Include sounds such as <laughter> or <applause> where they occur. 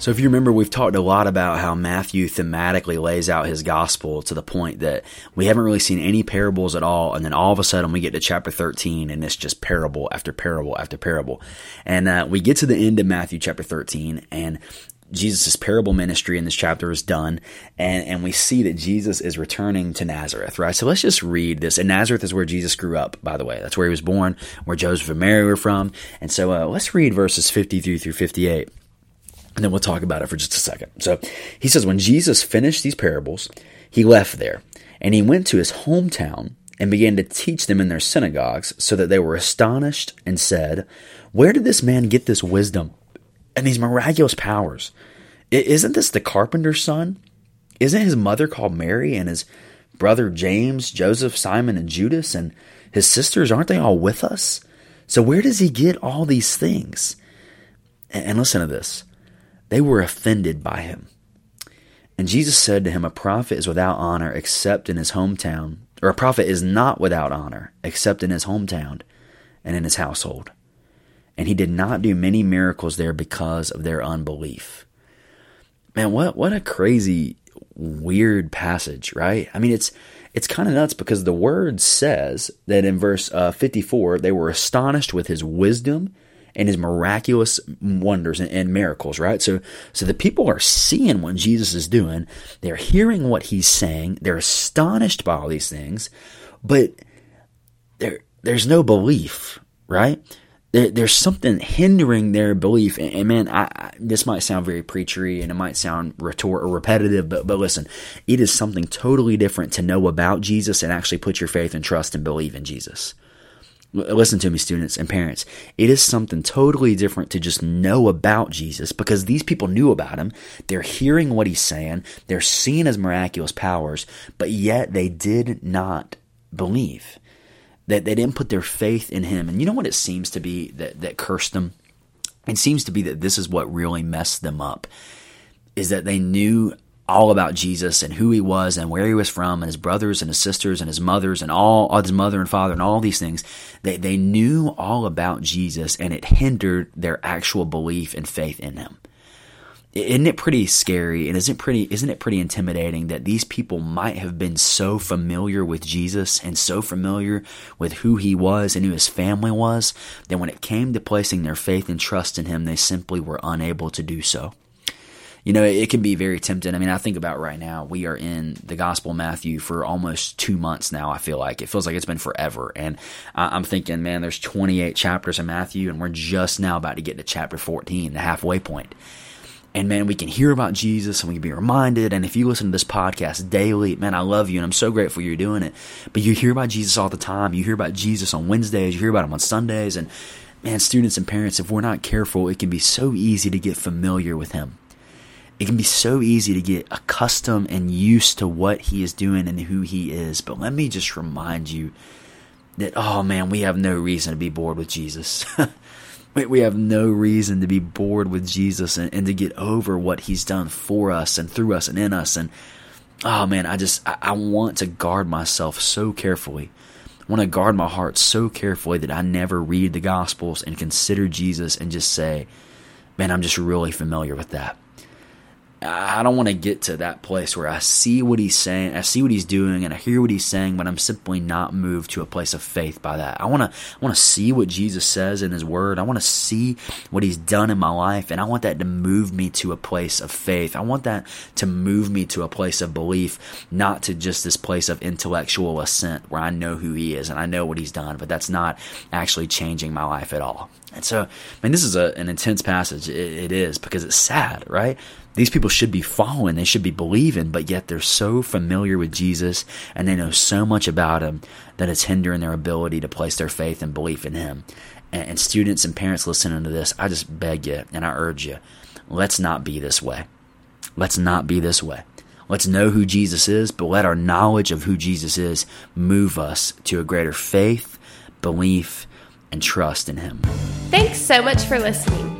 So, if you remember, we've talked a lot about how Matthew thematically lays out his gospel to the point that we haven't really seen any parables at all. And then all of a sudden, we get to chapter 13, and it's just parable after parable after parable. And uh, we get to the end of Matthew chapter 13, and Jesus' parable ministry in this chapter is done, and, and we see that Jesus is returning to Nazareth, right? So let's just read this. And Nazareth is where Jesus grew up, by the way. That's where he was born, where Joseph and Mary were from. And so uh, let's read verses 53 through 58 and then we'll talk about it for just a second. So he says, when Jesus finished these parables, he left there and he went to his hometown and began to teach them in their synagogues so that they were astonished and said, Where did this man get this wisdom and these miraculous powers? Isn't this the carpenter's son? Isn't his mother called Mary and his brother James, Joseph, Simon, and Judas, and his sisters? Aren't they all with us? So where does he get all these things? And listen to this. They were offended by him. And Jesus said to him, A prophet is without honor except in his hometown, or a prophet is not without honor except in his hometown and in his household. And he did not do many miracles there because of their unbelief. Man, what what a crazy weird passage, right? I mean, it's it's kind of nuts because the word says that in verse uh, 54 they were astonished with his wisdom and his miraculous wonders and, and, miracles, right? So, so the people are seeing what Jesus is doing. They're hearing what he's saying. They're astonished by all these things, but there, there's no belief, right? There, there's something hindering their belief. And, and man, I, I, this might sound very preachery and it might sound retort or repetitive, but, but listen, it is something totally different to know about Jesus and actually put your faith and trust and believe in Jesus. Listen to me, students and parents. It is something totally different to just know about Jesus because these people knew about him. They're hearing what he's saying. They're seeing his miraculous powers, but yet they did not believe. That they didn't put their faith in him. And you know what it seems to be that, that cursed them? It seems to be that this is what really messed them up. Is that they knew all about Jesus and who he was and where he was from and his brothers and his sisters and his mothers and all his mother and father and all these things. They, they knew all about Jesus and it hindered their actual belief and faith in him. Isn't it pretty scary and isn't pretty isn't it pretty intimidating that these people might have been so familiar with Jesus and so familiar with who he was and who his family was that when it came to placing their faith and trust in him they simply were unable to do so you know, it can be very tempting. I mean, I think about right now, we are in the Gospel of Matthew for almost two months now. I feel like it feels like it's been forever. And I'm thinking, man, there's 28 chapters in Matthew, and we're just now about to get to chapter 14, the halfway point. And man, we can hear about Jesus and we can be reminded. And if you listen to this podcast daily, man, I love you and I'm so grateful you're doing it. But you hear about Jesus all the time. You hear about Jesus on Wednesdays, you hear about him on Sundays. And man, students and parents, if we're not careful, it can be so easy to get familiar with him it can be so easy to get accustomed and used to what he is doing and who he is. But let me just remind you that, oh man, we have no reason to be bored with Jesus. <laughs> we have no reason to be bored with Jesus and, and, to get over what he's done for us and through us and in us. And oh man, I just, I, I want to guard myself so carefully. I want to guard my heart so carefully that I never read the Gospels and consider Jesus and just say, man, I'm just really familiar with that. I don't want to get to that place where I see what he's saying, I see what he's doing, and I hear what he's saying, but I'm simply not moved to a place of faith by that. I want to, I want to see what Jesus says in His Word. I want to see what He's done in my life, and I want that to move me to a place of faith. I want that to move me to a place of belief, not to just this place of intellectual assent where I know who He is and I know what He's done, but that's not actually changing my life at all. And so, I mean, this is a, an intense passage. It, it is because it's sad, right? These people should be following, they should be believing, but yet they're so familiar with Jesus and they know so much about him that it's hindering their ability to place their faith and belief in him. And, and students and parents listening to this, I just beg you and I urge you, let's not be this way. Let's not be this way. Let's know who Jesus is, but let our knowledge of who Jesus is move us to a greater faith, belief, and trust in Him. Thanks so much for listening.